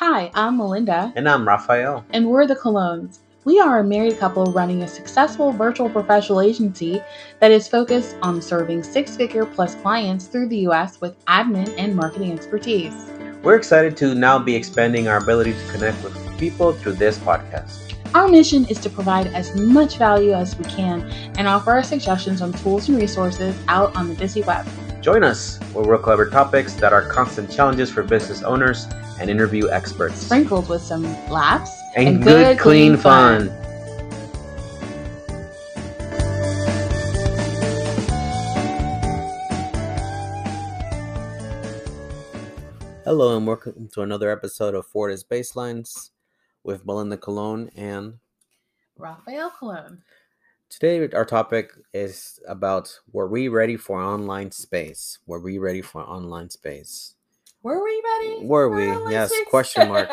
Hi, I'm Melinda, And I'm Rafael. and we're the Colons. We are a married couple running a successful virtual professional agency that is focused on serving six figure plus clients through the US with admin and marketing expertise. We're excited to now be expanding our ability to connect with people through this podcast. Our mission is to provide as much value as we can and offer our suggestions on tools and resources out on the busy web. Join us where we'll cover topics that are constant challenges for business owners and interview experts. sprinkled with some laughs and, good, clean fun. Hello and welcome to another episode of Fortis Baselines with Melinda Colon and Rafael Colon. Today, our topic is about were we ready for online space? Were we ready for online space? Were we ready? Were we? Yes, space? question mark.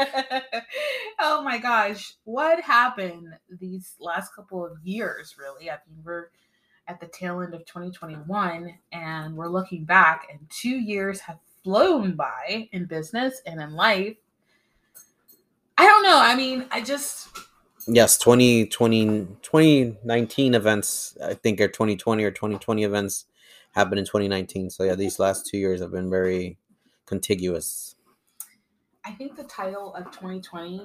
oh my gosh. What happened these last couple of years, really? I mean, we're at the tail end of 2021 and we're looking back, and two years have flown by in business and in life. I don't know. I mean, I just Yes, 2020, 2019 events, I think, are 2020 or 2020 events happened in 2019. So, yeah, these last two years have been very contiguous. I think the title of 2020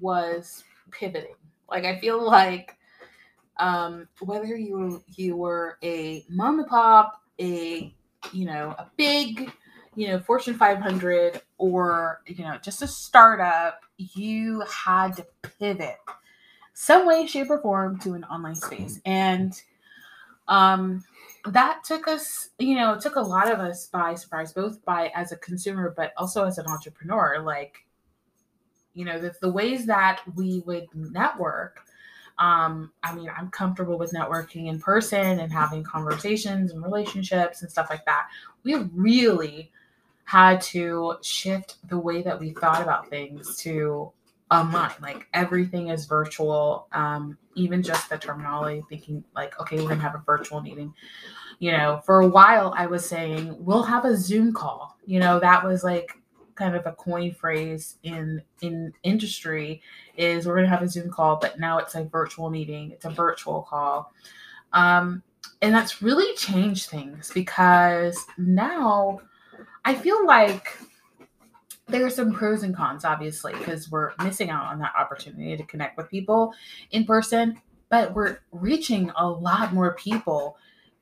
was pivoting. Like I feel like um, whether you you were a mom and pop, a you know a big you know Fortune 500, or you know just a startup, you had to pivot some way, shape, or form to an online space, and um, that took us, you know, took a lot of us by surprise, both by as a consumer, but also as an entrepreneur. Like, you know, the, the ways that we would network. Um, I mean, I'm comfortable with networking in person and having conversations and relationships and stuff like that. We really had to shift the way that we thought about things to online. Like everything is virtual. Um, even just the terminology, thinking like, okay, we're gonna have a virtual meeting. You know, for a while I was saying we'll have a Zoom call. You know, that was like kind of a coin phrase in in industry is we're gonna have a Zoom call, but now it's a virtual meeting. It's a virtual call. Um, and that's really changed things because now I feel like there are some pros and cons, obviously, because we're missing out on that opportunity to connect with people in person, but we're reaching a lot more people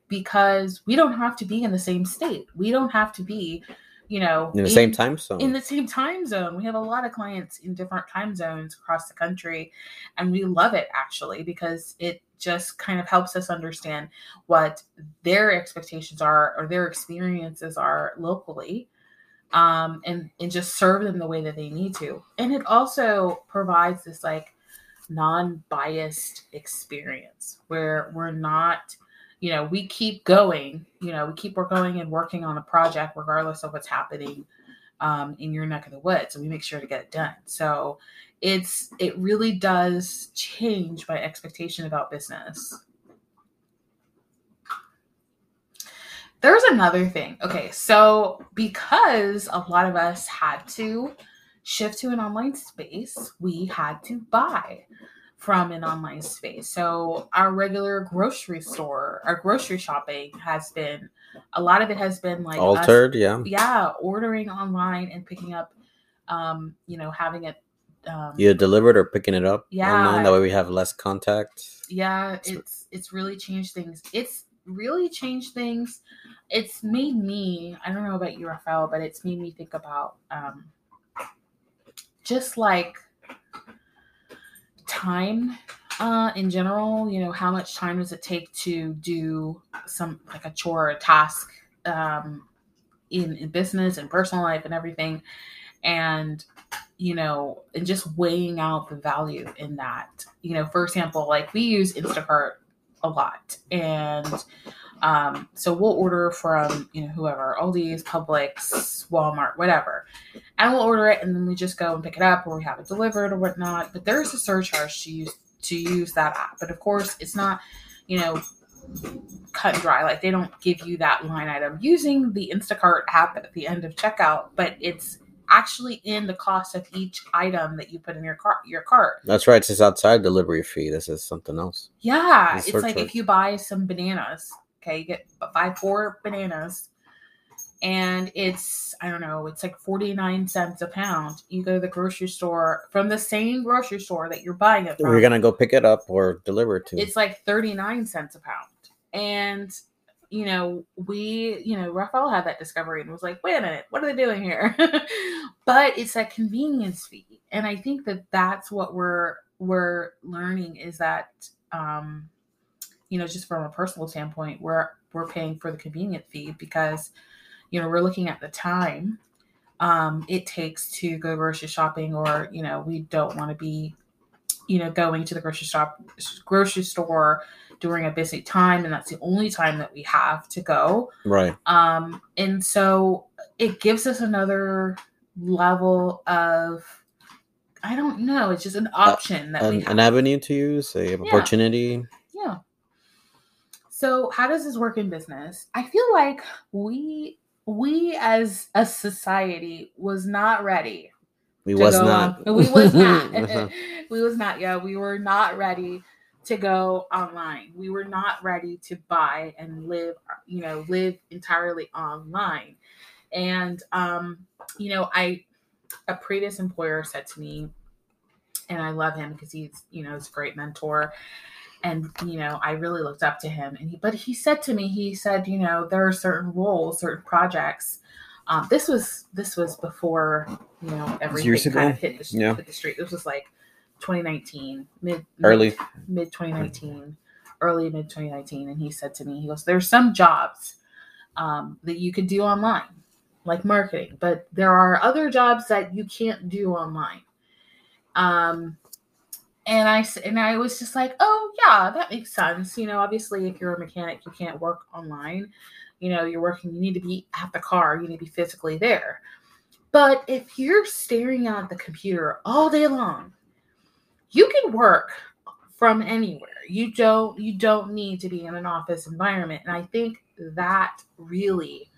because we don't have to be in the same state. We don't have to be, you know, In the same time zone. in the same time zone. We have a lot of clients in different time zones across the country, and we love it actually because it just kind of helps us understand what their expectations are or their experiences are locally. Um, and and just serve them the way that they need to, and it also provides this like non-biased experience where we're not, you know, we keep going, you know, we keep going and working on a project regardless of what's happening um, in your neck of the woods and we make sure to get it done. So it's it really does change my expectation about business there's another thing okay so because a lot of us had to shift to an online space we had to buy from an online space so our regular grocery store our grocery shopping has been a lot of it has been like us Altered, yeah. yeah ordering online and picking up um you know having it um Either delivered or picking it up Yeah. online. That way we have less contact. yeah it's it's really changed things it's really changed things. It's made me i don't know about you rafael but it's made me think about um just like time uh in general you know how much time does it take to do some like a chore or a task um in, in business and personal life and everything. And you know and just weighing out the value in that. You know for example like we use instacart a lot. And um, so we'll order from you know whoever aldi's publix walmart whatever. And we'll order it and then we just go and pick it up or we have it delivered or whatnot. But there's a surcharge to use to use that app. But of course it's not you know cut and dry. Like they don't give you that line item using the instacart app at the end of checkout but it's actually in the cost of each item that you put in your cart. Your cart. That's right. It's just outside delivery fee. This is something else. Yeah, It's it's like if you buy some bananas, okay, you get buy four bananas, and it's I don't know, it's like forty nine cents a pound. You go to the grocery store from the same grocery store that you're buying it from. We're gonna go pick it up or deliver it to. it's like 39 cents a pound. And, you know, we, you know, Rafael had that discovery and was like, wait a minute, what are they doing here? but it's that convenience fee. And I think that that's what we're, we're learning is that, um, you know, just from a personal standpoint, we're, we're paying for the convenience fee because, you know, we're looking at the time um, it takes to go grocery shopping or, you know, we don't want to be you know, going to the grocery shop, grocery store during a busy time, and that's the only time that we have to go. right. Um, and so it gives us another level of, I don't know, it's just an option that we An, have. an avenue to use, a opportunity. yeah. So how does this work in business? I feel like we we as a society was not ready We was not. on- we was not. we was not. Yeah, we were not ready to go online. We were not ready to buy and live. You know, live entirely online. And um, you know, I a previous employer said to me, and I love him because he's you know he's a great mentor. And you know, I really looked up to him. And he, but he said to me, he said, you know, there are certain roles, certain projects. Um, this was this was before you know everything years kind ago? of hit the, Yeah. hit the street. This was like 2019, mid Early. mid 2019, early mid 2019. And he said to me, he goes, "There's some jobs um, that you could do online, like marketing, but there are other jobs that you can't do online." Um, and I and I was just like, "Oh yeah, that makes sense." You know, obviously, if you're a mechanic, you can't work online. You know, you're working. You need to be at the car. You need to be physically there. But if you're staring at the computer all day long, you can work from anywhere. You don't you don't need to be in an office environment. And I think that really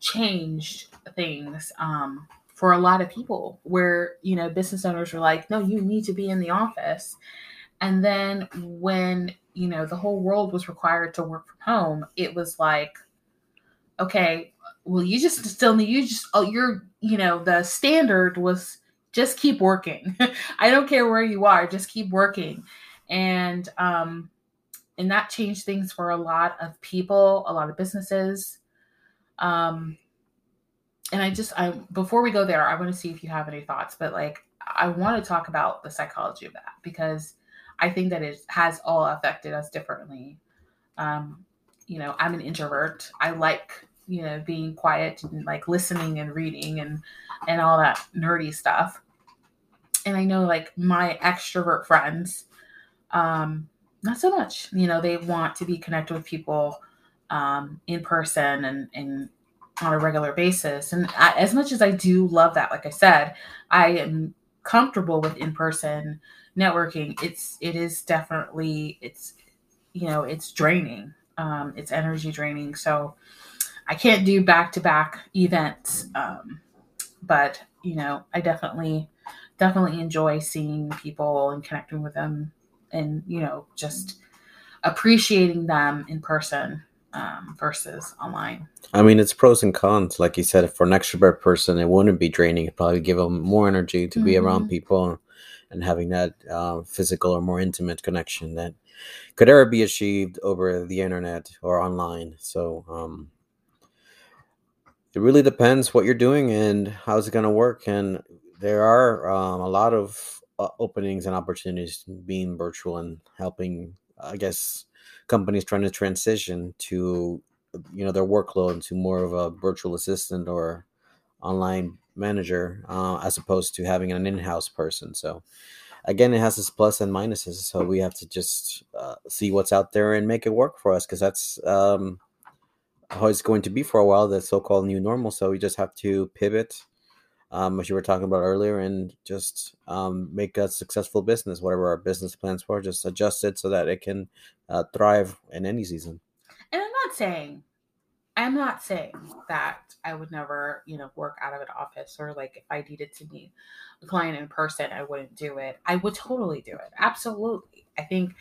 changed things um, for a lot of people where, you know, business owners were like, no, you need to be in the office. And then when, you know, the whole world was required to work from home, it was like, okay, well, you just still need, you just, oh, you're, you know, the standard was just keep working. I don't care where you are, just keep working. And, um, and that changed things for a lot of people, a lot of businesses. Um, and I just, I, before we go there, I want to see if you have any thoughts, but like, I want to talk about the psychology of that because I think that it has all affected us differently. Um, you know, I'm an introvert. I like, you know, being quiet and like listening and reading and and all that nerdy stuff. And I know like my extrovert friends, um, not so much. You know, they want to be connected with people um, in person and and on a regular basis. And I, as much as I do love that, like I said, I am comfortable with in person networking. It's it is definitely it's you know it's draining. Um, it's energy draining. So I can't do back to back events. Um, but you know, I definitely definitely enjoy seeing people and connecting with them and you know just appreciating them in person um, versus online. I mean, it's pros and cons. Like you said, for an extrovert person, it wouldn't be draining. It'd probably give them more energy to be around Mhm. people and having that uh, physical or more intimate connection that could ever be achieved over the internet or online. So, um, it really depends what you're doing and how's it going to work. And there are um, a lot of uh, openings and opportunities being virtual and helping, I guess, companies trying to transition to you know their workload to more of a virtual assistant or online manager uh, as opposed to having an in-house person. So again it has its plus and minuses. So we have to just uh, see what's out there and make it work for us because that's um, how it's going to be for a while the so-called new normal. So we just have to pivot um, as you were talking about earlier and just um, make a successful business whatever our business plans were just adjust it so that it can uh, thrive in any season. And I'm not saying I'm not saying that I would never, you know, work out of an office or like if I needed to meet a client in person, I wouldn't do it. I would totally do it. Absolutely. I think,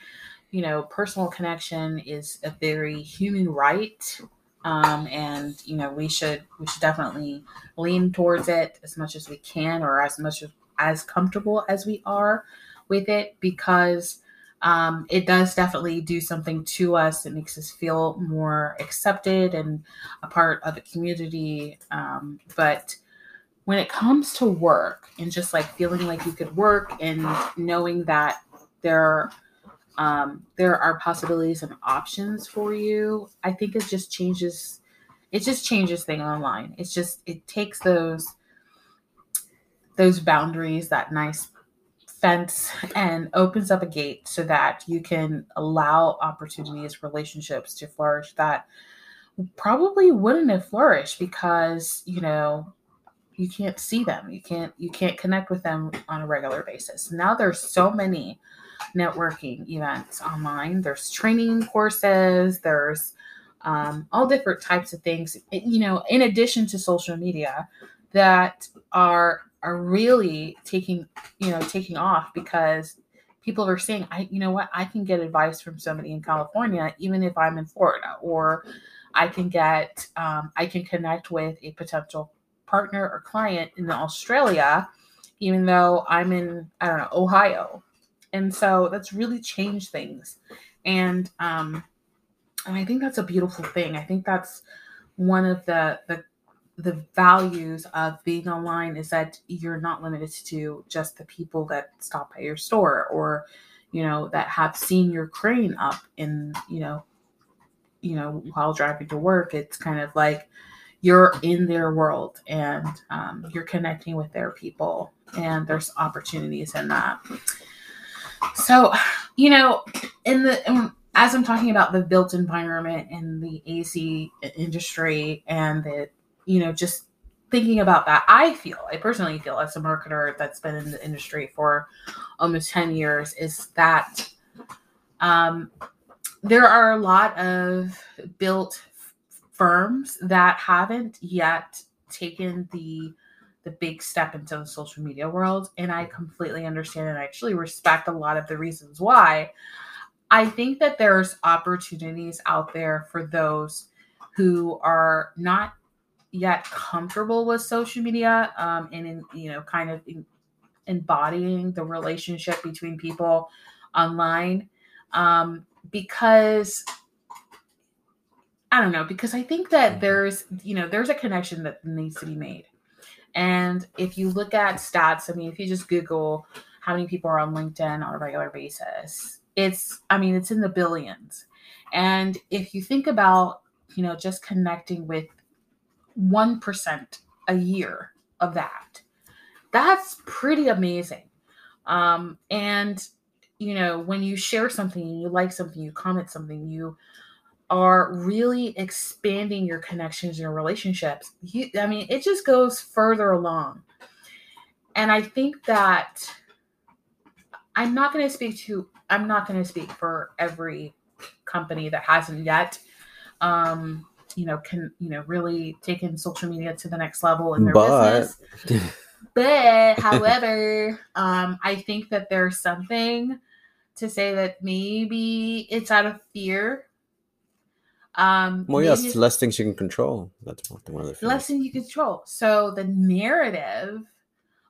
you know, personal connection is a very human right. Um, and you know, we should we should definitely lean towards it as much as we can or as much as, as comfortable as we are with it because um, it does definitely do something to us. It makes us feel more accepted and a part of a community. Um, but when it comes to work and just like feeling like you could work and knowing that there um, there are possibilities and options for you, I think it just changes. It just changes things online. It's just it takes those those boundaries, that nice fence and opens up a gate so that you can allow opportunities, relationships to flourish that probably wouldn't have flourished because, you know, you can't see them. You can't you can't connect with them on a regular basis. Now there's so many networking events online. There's training courses, there's um, all different types of things, you know, in addition to social media that are are really taking you know taking off because people are saying i you know what? I can get advice from somebody in california even if i'm in florida or i can get um, i can connect with a potential partner or client in australia even though i'm in i don't know ohio. And so that's really changed things. And um and i think that's a beautiful thing. I think that's one of the the the values of being online is that you're not limited to just the people that stop at your store or you know that have seen your crane up in you know you know while driving to work. It's kind of like you're in their world and um, you're connecting with their people and there's opportunities in that. So you know in the as i'm talking about the built environment in the ac industry and the you know, just thinking about that, I feel, I personally feel as a marketer that's been in the industry for almost 10 years, is that um, there are a lot of built firms that haven't yet taken the the big step into the social media world and i completely understand and i actually respect a lot of the reasons why. I think that there's opportunities out there for those who are not yet comfortable with social media um, and in you know kind of in, embodying the relationship between people online um, because I don't know because I think that mm-hmm. there's you know there's a connection that needs to be made and if you look at stats I mean if you just Google how many people are on LinkedIn on a regular basis it's I mean it's in the billions and if you think about you know just connecting with 1% a year of that. That's pretty amazing. Um, and, you know, when you share something, you like something, you comment something, you are really expanding your connections, your relationships. You, I mean, it just goes further along. And I think that I'm not going to speak to, I'm not going to speak for every company that hasn't yet um, you know can you know really taken social media to the next level in their but... business. But however um i think that there's something to say that maybe it's out of fear. Um well yes less things you can control. That's one of the things. less things you control. So the narrative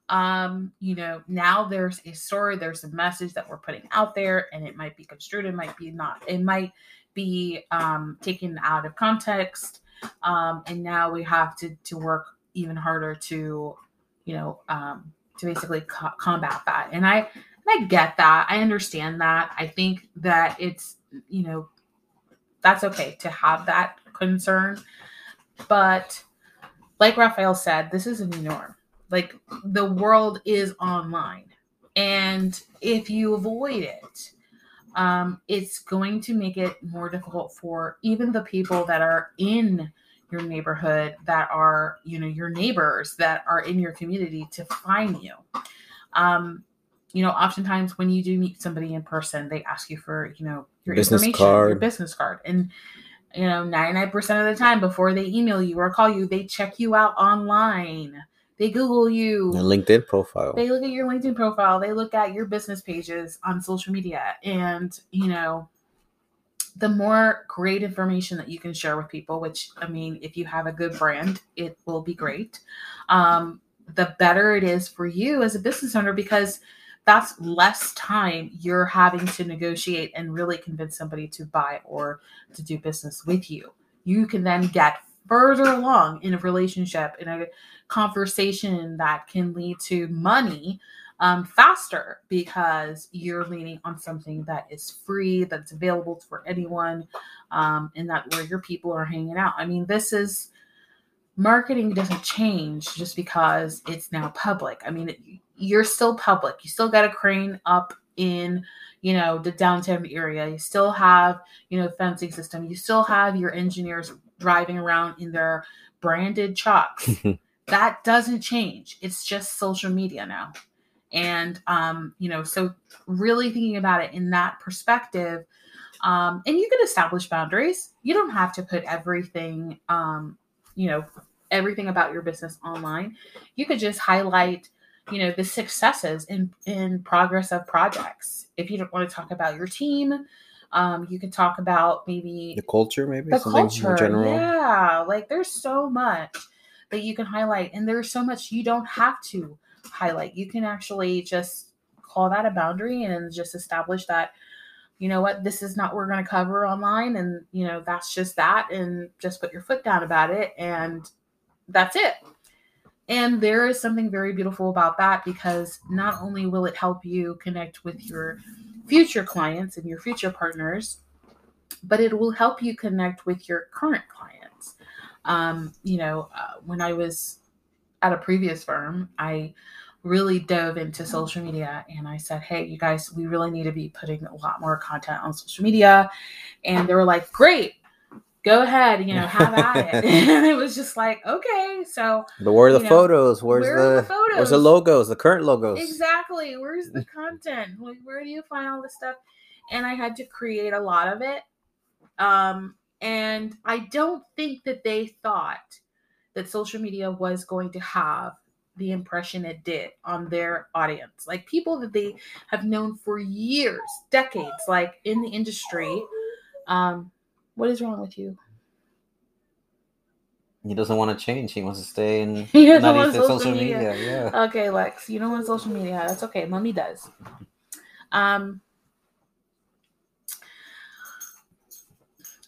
um you know now there's a story there's a message that we're putting out there and it might be construed it might be not it might be um, taken out of context. Um, and now we have to, to work even harder to, you know, um, to basically co- combat that. And I, and I get that. I understand that. I think that it's, you know, that's okay to have that concern. But like Rafael said, this is a new norm. Like the world is online. And if you avoid it, um, it's going to make it more difficult for even the people that are in your neighborhood that are you know your neighbors that are in your community to find you. Um, you know oftentimes when you do meet somebody in person they ask you for you know your business information card. your business card. And you know 99% of the time before they email you or call you they check you out online they google you A LinkedIn profile. they look at your linkedin profile they look at your business pages on social media and you know the more great information that you can share with people which i mean if you have a good brand it will be great um, the better it is for you as a business owner because that's less time you're having to negotiate and really convince somebody to buy or to do business with you. You can then get further along in a relationship, in a conversation that can lead to money um, faster because you're leaning on something that is free, that's available for anyone, um, and that where your people are hanging out. I mean, this is marketing doesn't change just because it's now public. I mean, it, you're still public. You still got a crane up in, you know, the downtown area. You still have, you know, fencing system. You still have your engineers driving around in their branded trucks. that doesn't change. It's just social media now. And um, you know, so really thinking about it in that perspective, um, and you can establish boundaries. You don't have to put everything um, you know everything about your business online you could just highlight you know the successes in in progress of projects if you don't want to talk about your team um, you could talk about maybe the culture, maybe the something culture. more general. yeah like there's so much that you can highlight and there's so much you don't have to highlight. You can actually just call that a boundary and just establish that you know what this is not what we're going to cover online and you know that's just that and just put your foot down about it and that's it. And there is something very beautiful about that because not only will it help you connect with your future clients and your future partners but it will help you connect with your current clients um, you know uh, when i was at a previous firm i really dove into social media and I said, Hey, you guys, we really need to be putting a lot more content on social media. And they were like, Great, go ahead, you know, have at it. and it was just like, okay, so But where are the know, photos? Where's where the, the photos? where's the logos? The current logos. exactly, where's the content? Like, where do you find all this stuff? And I had to create a lot of it. Um, and I don't think that they thought that social media was going to have the impression it did on their audience. Like people that they have known for years, decades, like in the industry. Um, what is wrong with you? He doesn't want to change. He wants to stay in He doesn't want social social media. media. Yeah. Okay, Lex, you don't want social media. That's okay. Mommy does. Um,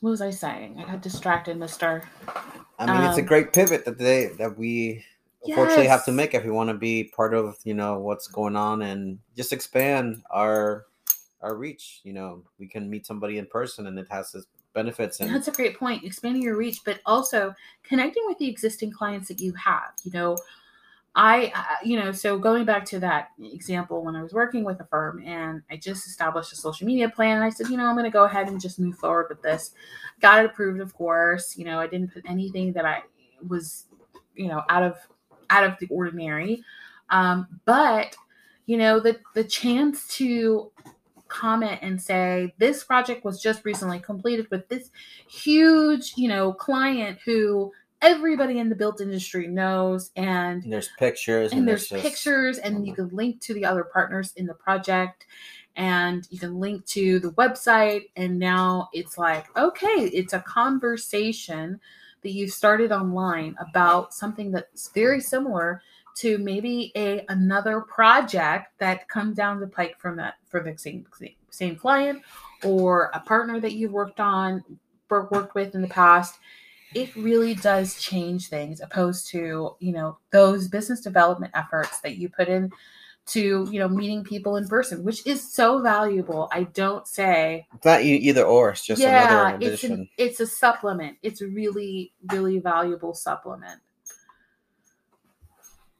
what was I saying? I got distracted, Mister. I mean, it's a Um, great pivot that they that we unfortunately have to make if we want to be part of you know what's going on and just expand our our reach. You know, we can meet somebody in person and it has its benefits and That's a great point. Expanding your reach, but also connecting with the existing clients that you have. You know, I, uh, you know, so going back to that example when I was working with a firm and I just established a social media plan, and I said, you know, I'm going to go ahead and just move forward with this. Got it approved, of course. You know, I didn't put anything that I was, you know, out of out of the ordinary. Um, but you know, the the chance to comment and say this project was just recently completed with this huge, you know, client who everybody in the built industry knows and there's pictures and there's just- pictures and you mm-hmm. can link to the other partners in the project and you can link to the website and now it's like okay it's a conversation that you've started online about something that's very similar to maybe a another project that comes down the pike from that for the same same client or a partner that you've worked on or worked with in the past it really does change things opposed to you know those business development efforts that you put in to you know meeting people in person which is so valuable i don't say It's not either or. It's just yeah another it's addition. an, it's a supplement it's a really really valuable supplement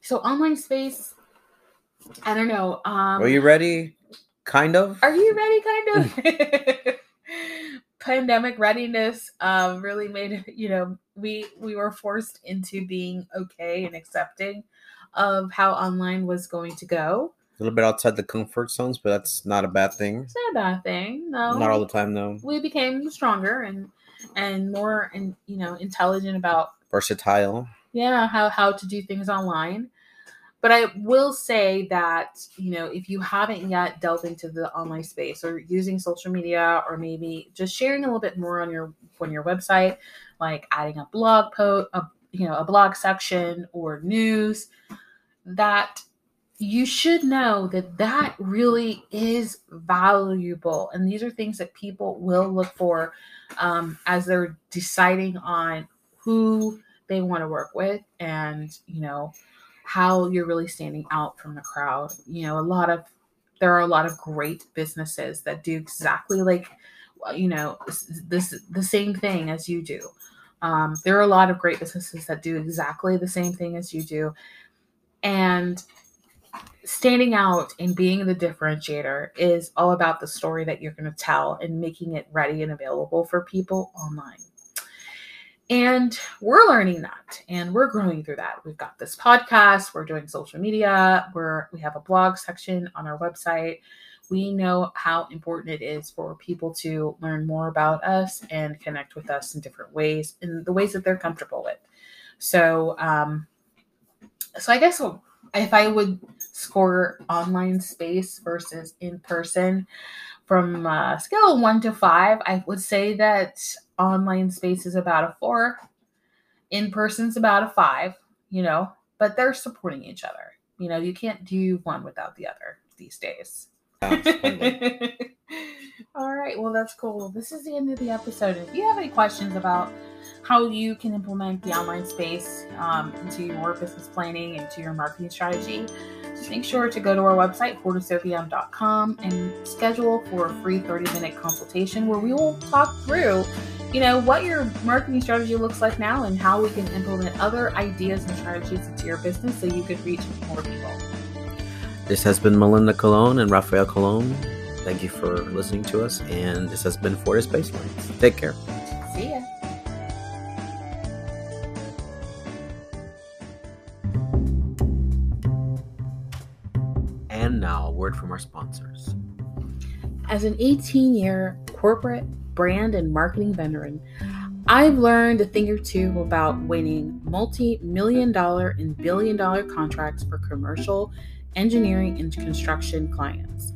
so online space i don't know um Are you ready? Kind of. are you ready kind of pandemic readiness um really made you know we we were forced into being okay and accepting of how online was going to go A little bit outside the comfort zones, but that's not a bad thing. it's not a bad thing no Not all the time though. we became stronger and and more and you know intelligent about Versatile. yeah how how to do things online but i will say that you know if you haven't yet delved into the online space or using social media or maybe just sharing a little bit more on your on your website like adding a blog post a you know a blog section or news that you should know that that really is valuable. And these are things that people will look for um, as they're deciding on who they want to work with and you know how you're really standing out from the crowd. You know a lot of there are a lot of great businesses that do exactly like you know this the same thing as you do. Um, there are a lot of great businesses that do exactly the same thing as you do. And standing out and being the differentiator is all about the story that you're going to tell and making it ready and available for people online. And we're learning that and we're growing through that. We've got this podcast, we're doing social media, we're we have a blog section on our website. We know how important it is for people to learn more about us and connect with us in different ways, in the ways that they're comfortable with. So, um, so I guess if I would score online space versus in person from a scale of one to five, I would say that online space is about a four, in person's about a five, you know, but they're supporting each other. You know, you can't do one without the other these days. All right, well, that's cool. This is the end of the episode. If you have any questions about how you can implement the online space um, into your business planning, into your marketing strategy, just make sure to go to our website, fortisodium.com, and schedule for a free 30 minute consultation where we will talk through you know what your marketing strategy looks like now and how we can implement other ideas and strategies into your business so you could reach more people. This has been melinda colon and rafael colon. Thank you for listening to us and this has been fortis baselines. Take care our sponsors as an 18 year corporate brand and marketing veteran, I've learned a thing or two about winning multi million dollar and billion dollar contracts for commercial, engineering, and construction clients.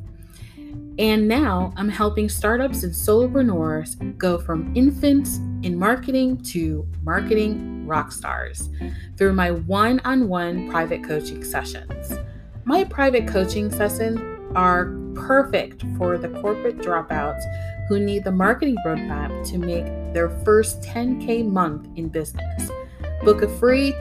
And now I'm helping startups and solopreneurs go from infants in marketing to marketing rock stars through my one on one private coaching sessions. My private coaching sessions are perfect for the corporate dropouts who need the marketing roadmap to make their first 10K month in business. Book a free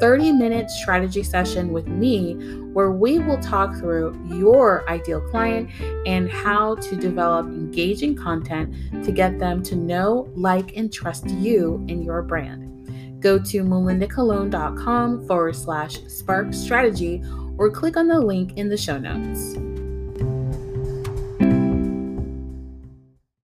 30 minute strategy session with me where we will talk through your ideal client and how to develop engaging content to get them to know, like, and trust you and your brand. Go to melindacolon.com forward slash spark strategy or click on the link in the show notes.